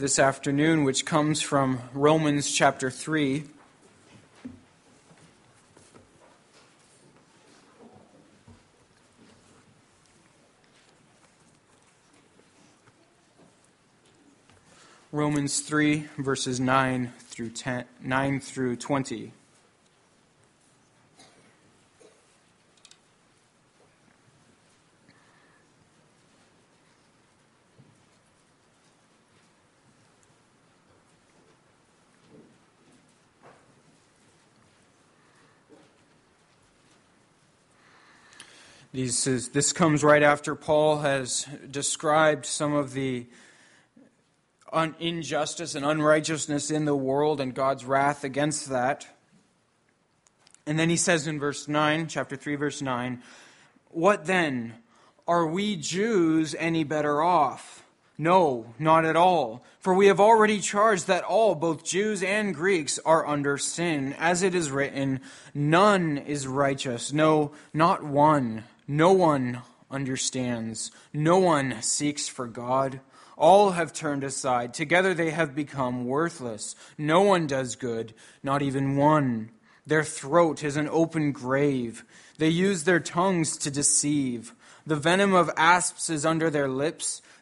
this afternoon, which comes from Romans chapter 3. Romans 3, verses 9 through 10, 9 through 20. These is, this comes right after Paul has described some of the un- injustice and unrighteousness in the world and God's wrath against that. And then he says in verse 9, chapter 3, verse 9, What then? Are we Jews any better off? No, not at all. For we have already charged that all, both Jews and Greeks, are under sin. As it is written, None is righteous, no, not one. No one understands. No one seeks for God. All have turned aside. Together they have become worthless. No one does good, not even one. Their throat is an open grave. They use their tongues to deceive. The venom of asps is under their lips.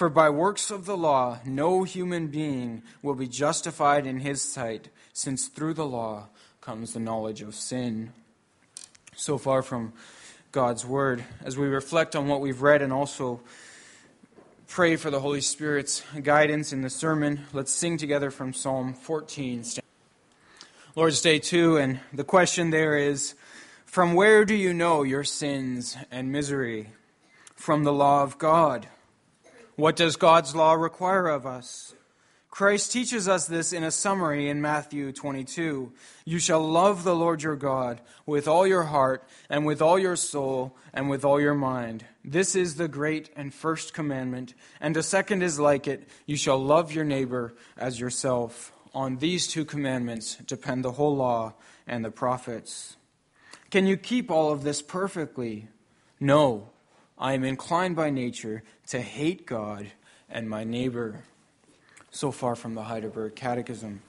For by works of the law, no human being will be justified in his sight, since through the law comes the knowledge of sin. So far from God's word, as we reflect on what we've read and also pray for the Holy Spirit's guidance in the sermon, let's sing together from Psalm 14. Lord's Day 2, and the question there is From where do you know your sins and misery? From the law of God. What does God's law require of us? Christ teaches us this in a summary in Matthew 22. You shall love the Lord your God with all your heart, and with all your soul, and with all your mind. This is the great and first commandment. And a second is like it you shall love your neighbor as yourself. On these two commandments depend the whole law and the prophets. Can you keep all of this perfectly? No. I am inclined by nature to hate God and my neighbor. So far from the Heidelberg Catechism.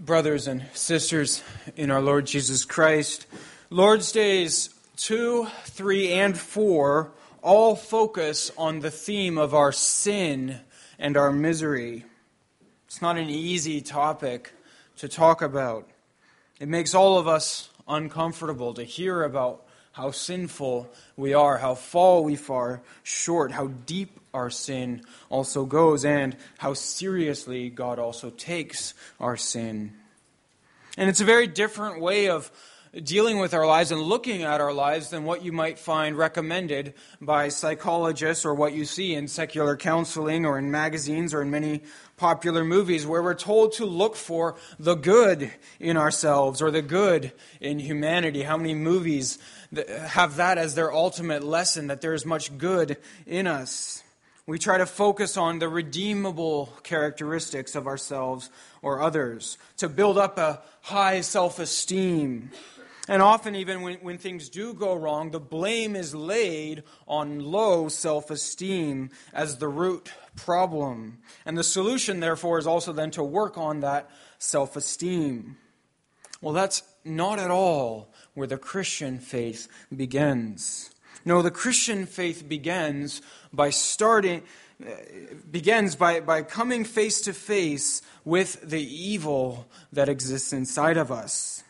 Brothers and sisters in our Lord Jesus Christ, Lord's Days 2, 3, and 4 all focus on the theme of our sin and our misery. It's not an easy topic to talk about. It makes all of us uncomfortable to hear about how sinful we are, how far we fall short, how deep our sin also goes, and how seriously God also takes our sin. And it's a very different way of dealing with our lives and looking at our lives than what you might find recommended by psychologists or what you see in secular counseling or in magazines or in many popular movies where we're told to look for the good in ourselves or the good in humanity. How many movies have that as their ultimate lesson that there is much good in us? We try to focus on the redeemable characteristics of ourselves or others, to build up a high self esteem, and often, even when, when things do go wrong, the blame is laid on low self esteem as the root problem. And the solution, therefore, is also then to work on that self esteem. Well, that's not at all where the Christian faith begins. No, the Christian faith begins by starting, uh, begins by, by coming face to face with the evil that exists inside of us.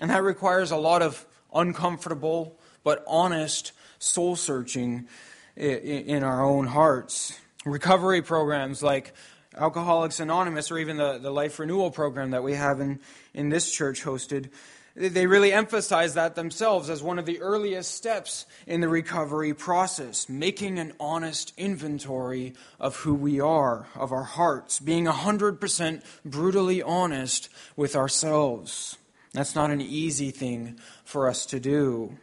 And that requires a lot of uncomfortable but honest soul searching in our own hearts. Recovery programs like Alcoholics Anonymous or even the, the Life Renewal program that we have in, in this church hosted they really emphasize that themselves as one of the earliest steps in the recovery process, making an honest inventory of who we are, of our hearts, being 100% brutally honest with ourselves. That's not an easy thing for us to do.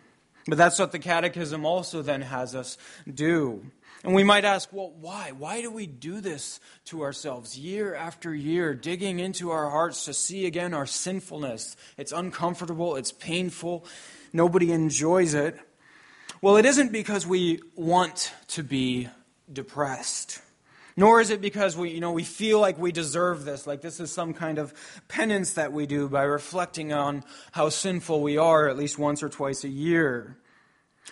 But that's what the Catechism also then has us do. And we might ask, well, why? Why do we do this to ourselves year after year, digging into our hearts to see again our sinfulness? It's uncomfortable, it's painful, nobody enjoys it. Well, it isn't because we want to be depressed. Nor is it because we, you know, we feel like we deserve this, like this is some kind of penance that we do by reflecting on how sinful we are at least once or twice a year.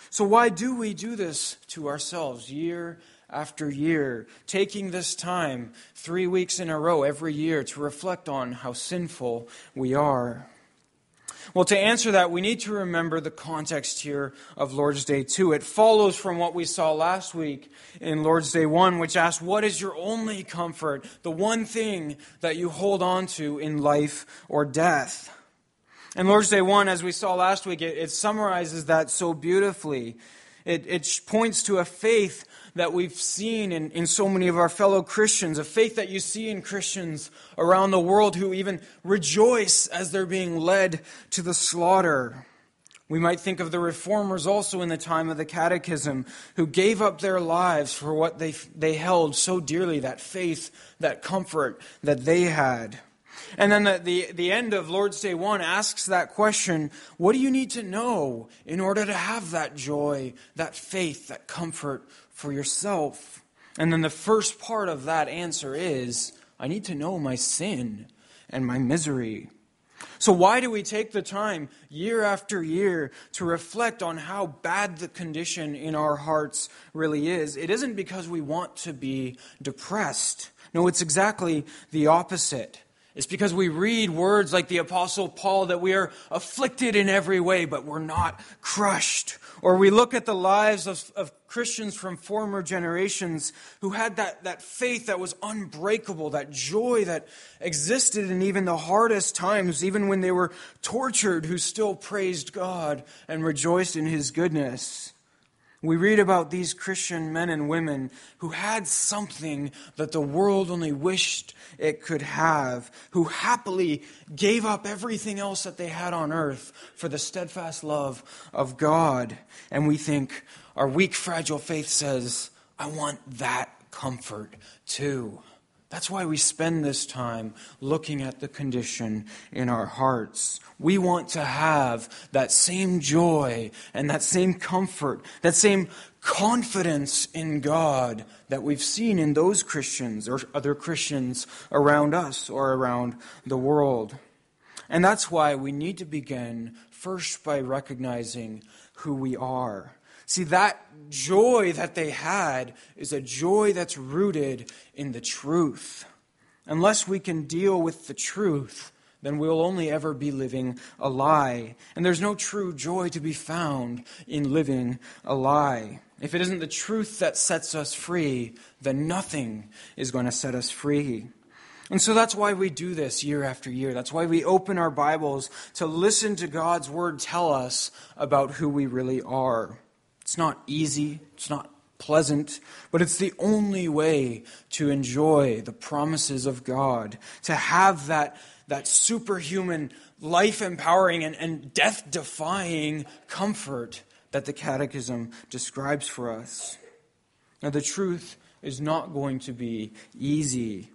So, why do we do this to ourselves year after year, taking this time, three weeks in a row every year, to reflect on how sinful we are? Well, to answer that, we need to remember the context here of Lord's Day 2. It follows from what we saw last week in Lord's Day 1, which asked, What is your only comfort, the one thing that you hold on to in life or death? And Lord's Day 1, as we saw last week, it, it summarizes that so beautifully. It, it points to a faith that we've seen in, in so many of our fellow Christians, a faith that you see in Christians around the world who even rejoice as they're being led to the slaughter. We might think of the reformers also in the time of the Catechism who gave up their lives for what they, they held so dearly that faith, that comfort that they had. And then the, the, the, end of Lord's Day 1 asks that question what do you need to know in order to have that joy, that faith, that comfort for yourself? And then the first part of that answer is I need to know my sin and my misery. So, why do we take the time year after year to reflect on how bad the condition in our hearts really is? It isn't because we want to be depressed. No, it's exactly the opposite. It's because we read words like the Apostle Paul that we are afflicted in every way, but we're not crushed. Or we look at the lives of, of Christians from former generations who had that, that faith that was unbreakable, that joy that existed in even the hardest times, even when they were tortured, who still praised God and rejoiced in his goodness. We read about these Christian men and women who had something that the world only wished it could have, who happily gave up everything else that they had on earth for the steadfast love of God. And we think our weak, fragile faith says, I want that comfort too. That's why we spend this time looking at the condition in our hearts. We want to have that same joy and that same comfort, that same confidence in God that we've seen in those Christians or other Christians around us or around the world. And that's why we need to begin first by recognizing who we are. See, that joy that they had is a joy that's rooted in the truth. Unless we can deal with the truth, then we'll only ever be living a lie. And there's no true joy to be found in living a lie. If it isn't the truth that sets us free, then nothing is going to set us free. And so that's why we do this year after year. That's why we open our Bibles to listen to God's Word tell us about who we really are. It's not easy, it's not pleasant, but it's the only way to enjoy the promises of God, to have that, that superhuman, life empowering, and, and death defying comfort that the Catechism describes for us. Now, the truth is not going to be easy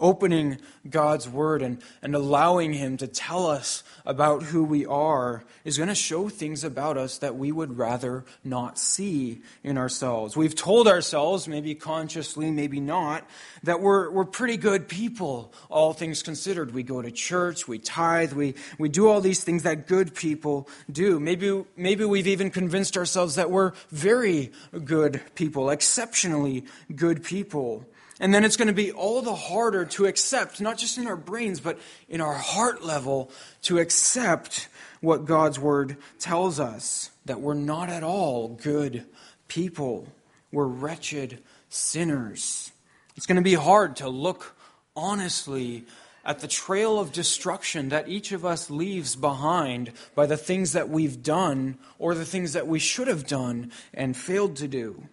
opening God's Word and, and allowing Him to tell us about who we are is going to show things about us that we would rather not see in ourselves. We've told ourselves, maybe consciously, maybe not, that we're, we're pretty good people, all things considered. We go to church, we tithe, we, we do all these things that good people do. Maybe, maybe we've even convinced ourselves that we're very good people, exceptionally good people. And then it's going to be all the harder to accept, not just in our brains, but in our heart level, to accept what God's Word tells us that we're not at all good people. We're wretched sinners. It's going to be hard to look honestly at the trail of destruction that each of us leaves behind by the things that we've done or the things that we should have done and failed to do.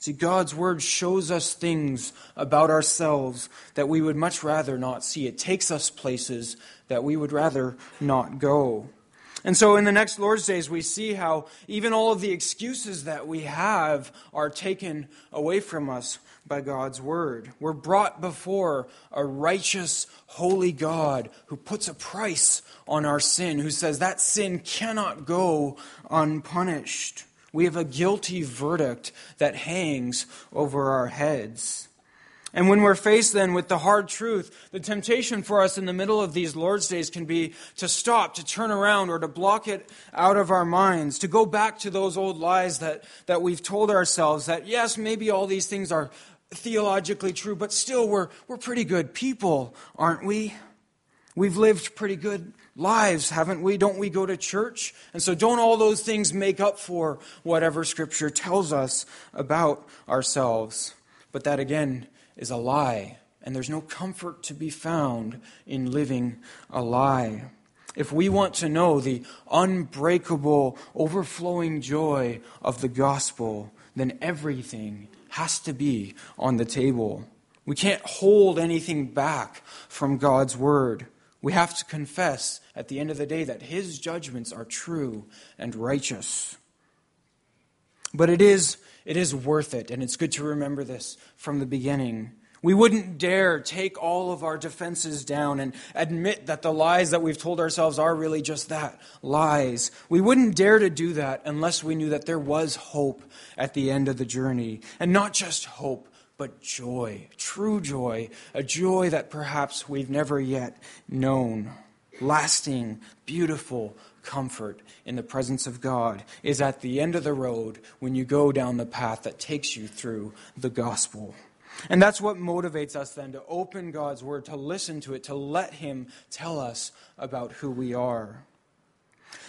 See, God's Word shows us things about ourselves that we would much rather not see. It takes us places that we would rather not go. And so in the next Lord's Days, we see how even all of the excuses that we have are taken away from us by God's Word. We're brought before a righteous, holy God who puts a price on our sin, who says that sin cannot go unpunished. We have a guilty verdict that hangs over our heads. And when we're faced then with the hard truth, the temptation for us in the middle of these Lord's days can be to stop, to turn around, or to block it out of our minds, to go back to those old lies that, that we've told ourselves that, yes, maybe all these things are theologically true, but still we're, we're pretty good people, aren't we? We've lived pretty good lives, haven't we? Don't we go to church? And so, don't all those things make up for whatever Scripture tells us about ourselves? But that, again, is a lie, and there's no comfort to be found in living a lie. If we want to know the unbreakable, overflowing joy of the gospel, then everything has to be on the table. We can't hold anything back from God's word. We have to confess at the end of the day that His judgments are true and righteous. But it is, it is worth it, and it's good to remember this from the beginning. We wouldn't dare take all of our defenses down and admit that the lies that we've told ourselves are really just that lies. We wouldn't dare to do that unless we knew that there was hope at the end of the journey. And not just hope, but joy, true joy, a joy that perhaps we've never yet known. Lasting, beautiful comfort in the presence of God is at the end of the road when you go down the path that takes you through the gospel. And that's what motivates us then to open God's word, to listen to it, to let Him tell us about who we are.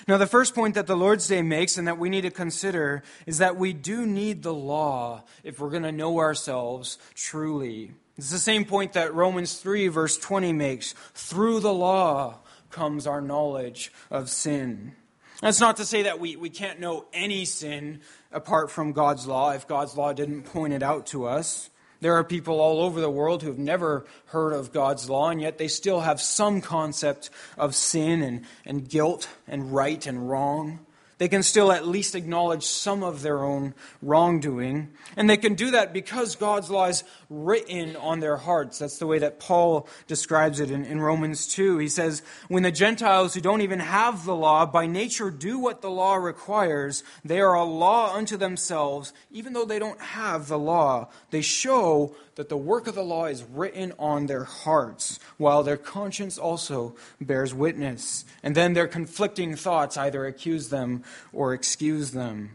Now, the first point that the Lord's Day makes and that we need to consider is that we do need the law if we're going to know ourselves truly. It's the same point that Romans 3, verse 20 makes. Through the law comes our knowledge of sin. That's not to say that we, we can't know any sin apart from God's law if God's law didn't point it out to us. There are people all over the world who have never heard of God's law, and yet they still have some concept of sin and, and guilt and right and wrong they can still at least acknowledge some of their own wrongdoing. And they can do that because God's law is written on their hearts. That's the way that Paul describes it in, in, Romans 2. He says, When the Gentiles who don't even have the law by nature do what the law requires, they are a law unto themselves, even though they don't have the law. They show that the work of the law is written on their hearts, while their conscience also bears witness. And then their conflicting thoughts either accuse them or excuse them.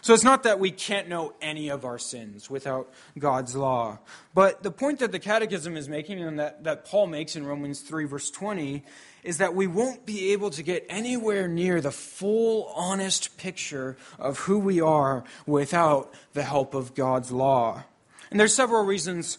So it's not that we can't know any of our sins without God's law. But the point that the Catechism is making and that, that Paul makes in Romans 3, verse 20, is that we won't be able to get anywhere near the full, honest picture of who we are without the help of God's law. And there's several reasons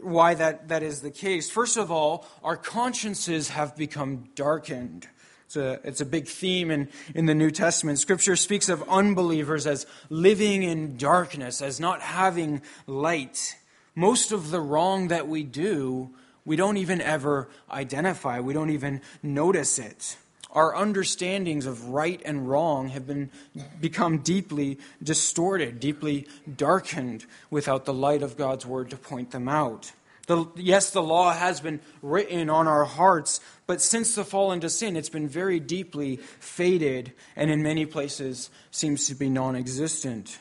why that, that is the case. First of all, our consciences have become darkened. It's a, it's a big theme in, in the New Testament. Scripture speaks of unbelievers as living in darkness, as not having light. Most of the wrong that we do, we don't even ever identify, we don't even notice it our understandings of right and wrong have been become deeply distorted, deeply darkened without the light of God's word to point them out. The, yes, the law has been written on our hearts, but since the fall into sin, it's been very deeply faded and in many places seems to be non existent.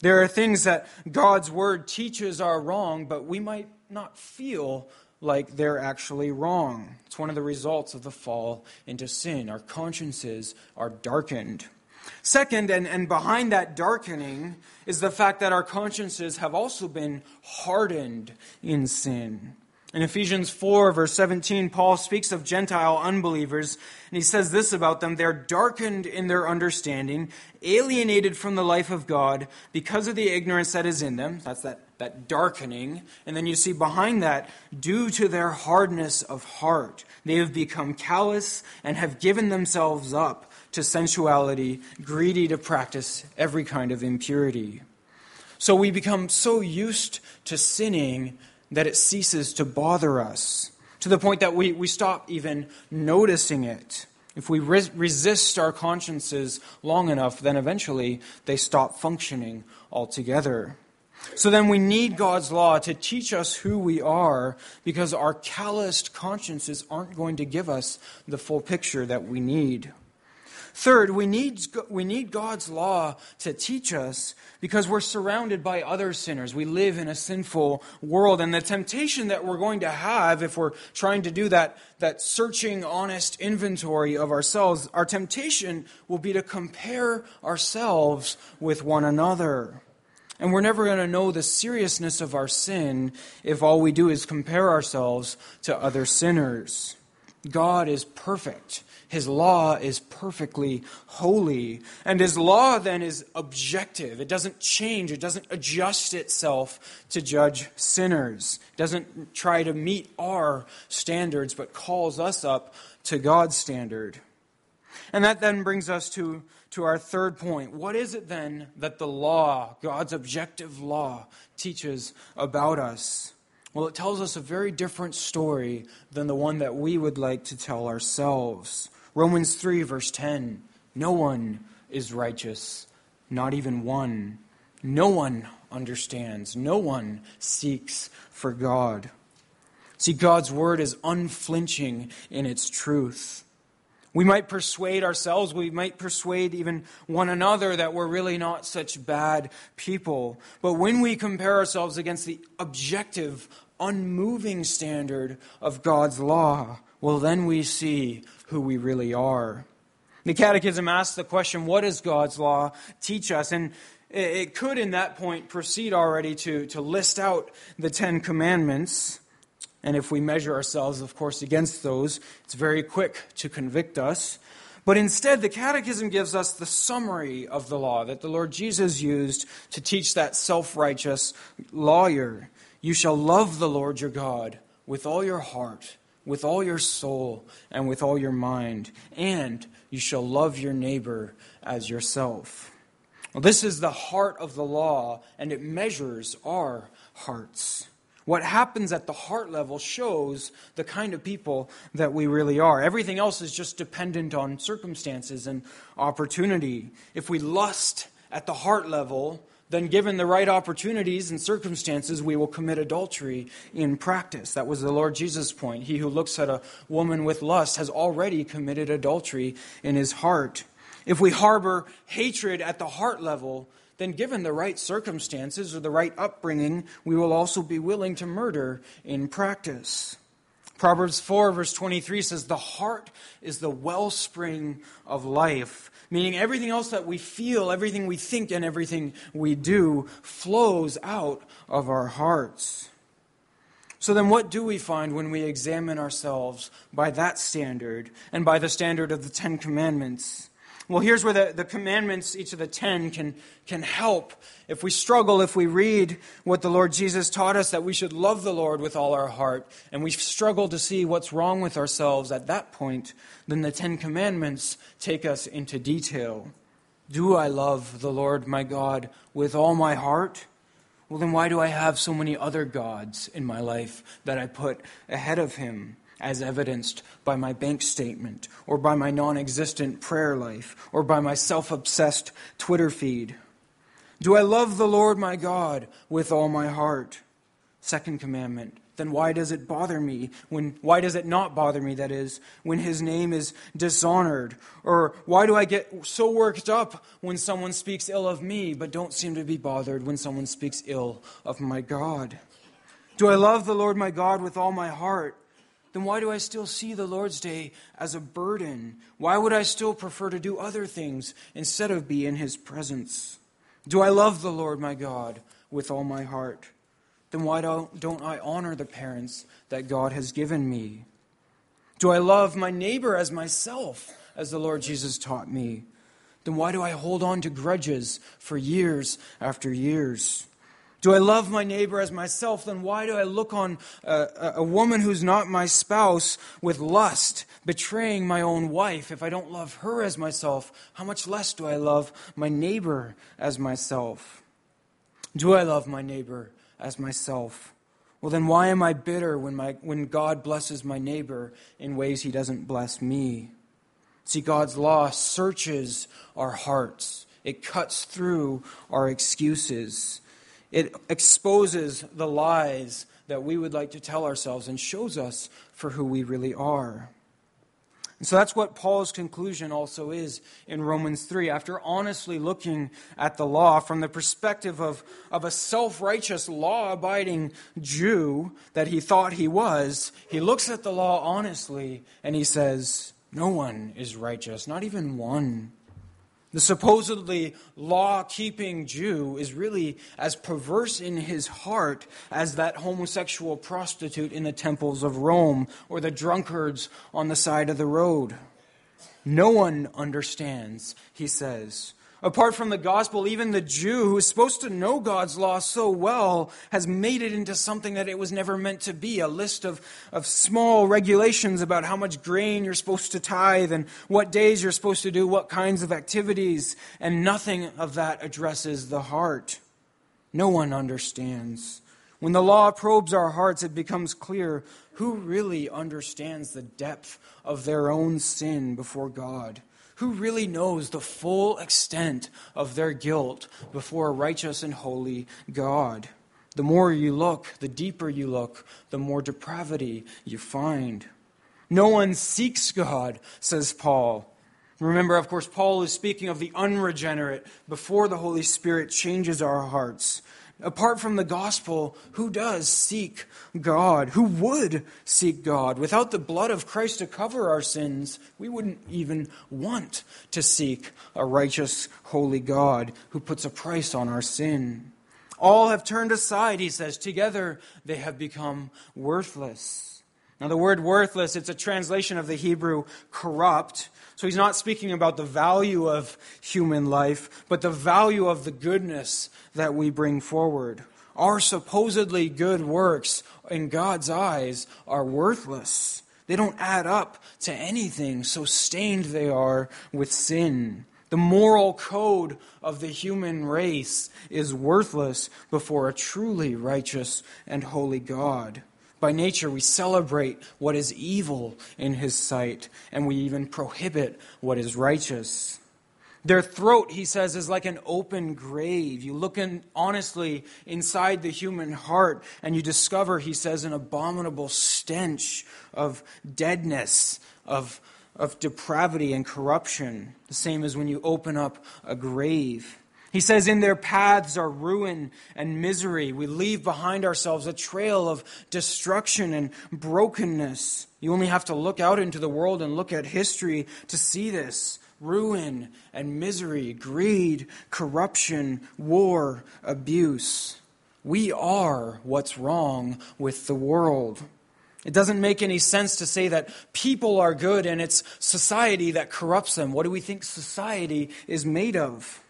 There are things that God's word teaches are wrong, but we might not feel like they're actually wrong. It's one of the results of the fall into sin. Our consciences are darkened. Second, and, and behind that darkening, is the fact that our consciences have also been hardened in sin. In Ephesians 4, verse 17, Paul speaks of Gentile unbelievers, and he says this about them They're darkened in their understanding, alienated from the life of God because of the ignorance that is in them. That's that that darkening. And then you see behind that, due to their hardness of heart, they have become callous and have given themselves up to sensuality, greedy to practice every kind of impurity. So we become so used to sinning that it ceases to bother us, to the point that we, we stop even noticing it. If we res- resist our consciences long enough, then eventually they stop functioning altogether. So then we need God's law to teach us who we are because our calloused consciences aren't going to give us the full picture that we need. Third, we need, we need God's law to teach us because we're surrounded by other sinners. We live in a sinful world, and the temptation that we're going to have if we're trying to do that, that searching, honest inventory of ourselves, our temptation will be to compare ourselves with one another. And we're never going to know the seriousness of our sin if all we do is compare ourselves to other sinners. God is perfect. His law is perfectly holy. And His law then is objective. It doesn't change, it doesn't adjust itself to judge sinners. It doesn't try to meet our standards, but calls us up to God's standard. And that then brings us to, to our third point. What is it then that the law, God's objective law, teaches about us? Well, it tells us a very different story than the one that we would like to tell ourselves. Romans 3, verse 10 No one is righteous, not even one. No one understands, no one seeks for God. See, God's word is unflinching in its truth. We might persuade ourselves, we might persuade even one another that we're really not such bad people. But when we compare ourselves against the objective, unmoving standard of God's law, well, then we see who we really are. The Catechism asks the question, What does God's law teach us? And it could, in that point, proceed already to, to list out the Ten Commandments. And if we measure ourselves, of course, against those, it's very quick to convict us. But instead, the Catechism gives us the summary of the law that the Lord Jesus used to teach that self righteous lawyer. You shall love the Lord your God with all your heart with all your soul and with all your mind, and you shall love your neighbor as yourself. Well, this is the heart of the law, and it measures our hearts. What happens at the heart level shows the kind of people that we really are. Everything else is just dependent on circumstances and opportunity. If we lust at the heart level, then given the right opportunities and circumstances, we will commit adultery in practice. That was the Lord Jesus' point. He who looks at a woman with lust has already committed adultery in his heart. If we harbor hatred at the heart level, then given the right circumstances or the right upbringing, we will also be willing to murder in practice. Proverbs 4, verse 23 says, The heart is the wellspring of life, meaning everything else that we feel, everything we think, and everything we do flows out of our hearts. So then, what do we find when we examine ourselves by that standard and by the standard of the Ten Commandments? Well, here's where the, the commandments, each of the ten, can, can help. If we struggle, if we read what the Lord Jesus taught us, that we should love the Lord with all our heart, and we struggle to see what's wrong with ourselves at that point, then the Ten Commandments take us into detail. Do I love the Lord my God with all my heart? Well, then why do I have so many other gods in my life that I put ahead of him? As evidenced by my bank statement, or by my non existent prayer life, or by my self obsessed Twitter feed? Do I love the Lord my God with all my heart? Second commandment. Then why does it bother me? When, why does it not bother me, that is, when his name is dishonored? Or why do I get so worked up when someone speaks ill of me, but don't seem to be bothered when someone speaks ill of my God? Do I love the Lord my God with all my heart? Then why do I still see the Lord's Day as a burden? Why would I still prefer to do other things instead of be in His presence? Do I love the Lord my God with all my heart? Then why don't, don't I honor the parents that God has given me? Do I love my neighbor as myself, as the Lord Jesus taught me? Then why do I hold on to grudges for years after years? Do I love my neighbor as myself? Then why do I look on uh, a, a, woman who's not my spouse with lust, betraying my own wife? If I don't love her as myself, how much less do I love my neighbor as myself? Do I love my neighbor as myself? Well, then why am I bitter when, my, when God blesses my neighbor in ways he doesn't bless me? See, God's law searches our hearts, it cuts through our excuses. It exposes the lies that we would like to tell ourselves and shows us for who we really are. And so that's what Paul's conclusion also is in Romans 3. After honestly looking at the law from the perspective of, of a self righteous, law abiding Jew that he thought he was, he looks at the law honestly and he says, No one is righteous, not even one. The supposedly law keeping Jew is really as perverse in his heart as that homosexual prostitute in the temples of Rome or the drunkards on the side of the road. No one understands, he says, Apart from the gospel, even the Jew who is supposed to know God's law so well has made it into something that it was never meant to be a list of, of small regulations about how much grain you're supposed to tithe and what days you're supposed to do what kinds of activities, and nothing of that addresses the heart. No one understands. When the law probes our hearts, it becomes clear who really understands the depth of their own sin before God who really knows the full extent of their guilt before a righteous and holy God? The more you look, the deeper you look, the more depravity you find. No one seeks God, says Paul. Remember, of course, Paul is speaking of the unregenerate before the Holy Spirit changes our hearts. Apart from the gospel, who does seek God? Who would seek God? Without the blood of Christ to cover our sins, we wouldn't even want to seek a righteous, holy God who puts a price on our sin. All have turned aside, he says. Together they have become worthless. Now, the word worthless, it's a translation of the Hebrew corrupt. So he's not speaking about the value of human life, but the value of the goodness that we bring forward. Our supposedly good works in God's eyes are worthless. They don't add up to anything, so stained they are with sin. The moral code of the human race is worthless before a truly righteous and holy God. By nature, we celebrate what is evil in his sight, and we even prohibit what is righteous. Their throat, he says, is like an open grave. You look in honestly inside the human heart, and you discover, he says, an abominable stench of deadness, of, of depravity and corruption. The same as when you open up a grave. He says, In their paths are ruin and misery. We leave behind ourselves a trail of destruction and brokenness. You only have to look out into the world and look at history to see this ruin and misery, greed, corruption, war, abuse. We are what's wrong with the world. It doesn't make any sense to say that people are good and it's society that corrupts them. What do we think society is made of?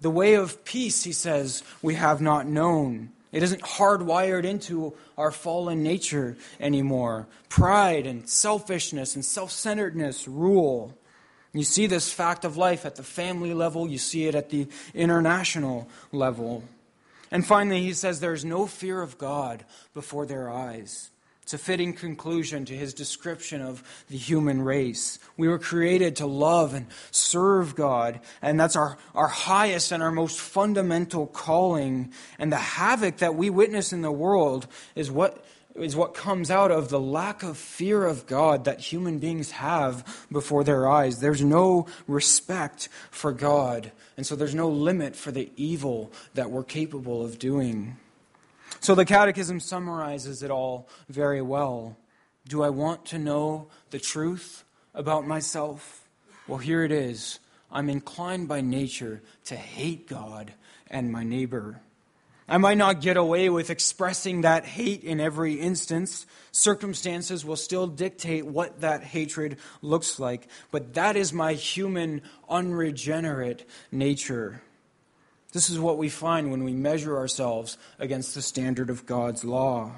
The way of peace, he says, we have not known. It isn't hardwired into our fallen nature anymore. Pride and selfishness and self centeredness rule. You see this fact of life at the family level, you see it at the international level. And finally, he says there's no fear of God before their eyes. It's a fitting conclusion to his description of the human race. We were created to love and serve God, and that's our, our highest and our most fundamental calling. And the havoc that we witness in the world is what is what comes out of the lack of fear of God that human beings have before their eyes. There's no respect for God, and so there's no limit for the evil that we're capable of doing. So the Catechism summarizes it all very well. Do I want to know the truth about myself? Well, here it is. I'm inclined by nature to hate God and my neighbor. I might not get away with expressing that hate in every instance. Circumstances will still dictate what that hatred looks like. But that is my human, unregenerate nature. This is what we find when we measure ourselves against the standard of God's law.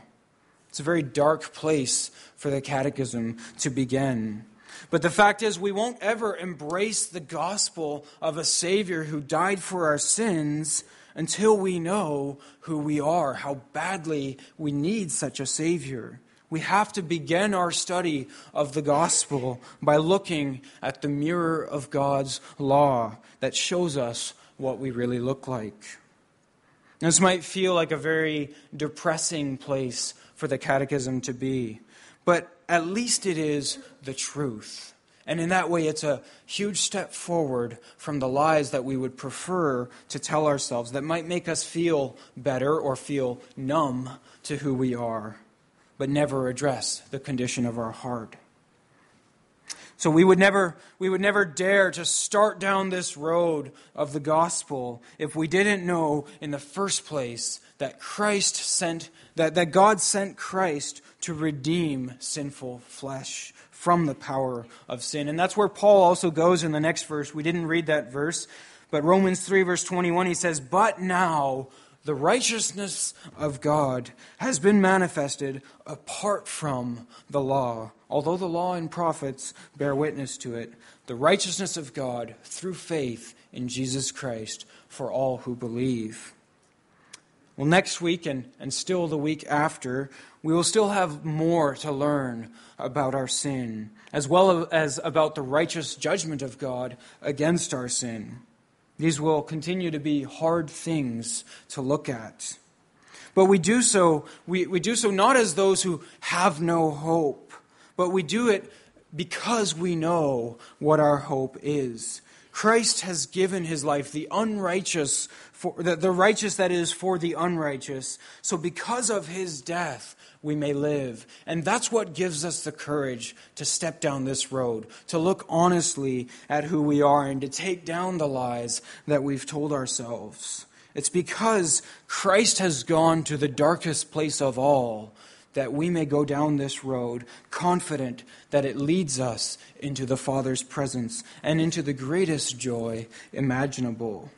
It's a very dark place for the catechism to begin. But the fact is, we won't ever embrace the gospel of a Savior who died for our sins until we know who we are, how badly we need such a Savior. We have to begin our study of the gospel by looking at the mirror of God's law that shows us what we really look like. This might feel like a very depressing place for the catechism to be, but at least it is the truth. And in that way, it's a huge step forward from the lies that we would prefer to tell ourselves that might make us feel better or feel numb to who we are, but never address the condition of our heart. So we would never we would never dare to start down this road of the gospel if we didn't know in the first place that Christ sent that, that God sent Christ to redeem sinful flesh from the power of sin. And that's where Paul also goes in the next verse. We didn't read that verse, but Romans 3 verse 21 he says, "But now the righteousness of God has been manifested apart from the law. Although the law and prophets bear witness to it, the righteousness of God through faith in Jesus Christ for all who believe. Well, next week and, and still the week after, we will still have more to learn about our sin, as well as about the righteous judgment of God against our sin. These will continue to be hard things to look at. But we do so, we, we do so not as those who have no hope, but we do it because we know what our hope is. Christ has given his life, the unrighteous, for, the, the righteous that is for the unrighteous. So because of his death, we may live. And that's what gives us the courage to step down this road, to look honestly at who we are, and to take down the lies that we've told ourselves. It's because Christ has gone to the darkest place of all that we may go down this road confident that it leads us into the Father's presence and into the greatest joy imaginable.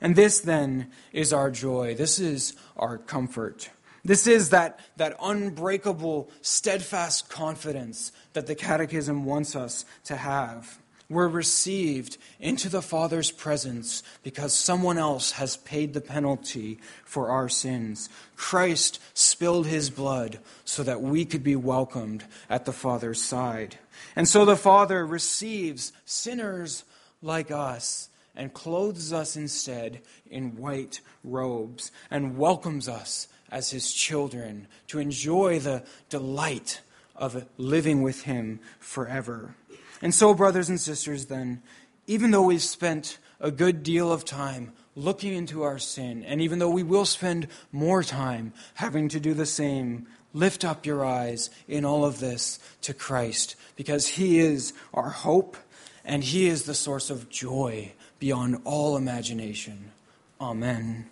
And this then is our joy. This is our comfort. This is that, that unbreakable, steadfast confidence that the Catechism wants us to have. We're received into the Father's presence because someone else has paid the penalty for our sins. Christ spilled his blood so that we could be welcomed at the Father's side. And so the Father receives sinners like us and clothes us instead in white robes and welcomes us as his children to enjoy the delight of living with him forever. And so, brothers and sisters, then, even though we've spent a good deal of time looking into our sin, and even though we will spend more time having to do the same, lift up your eyes in all of this to Christ, because He is our hope and He is the source of joy beyond all imagination. Amen.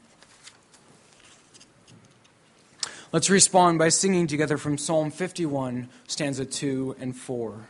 Let's respond by singing together from Psalm 51, stanza 2 and 4.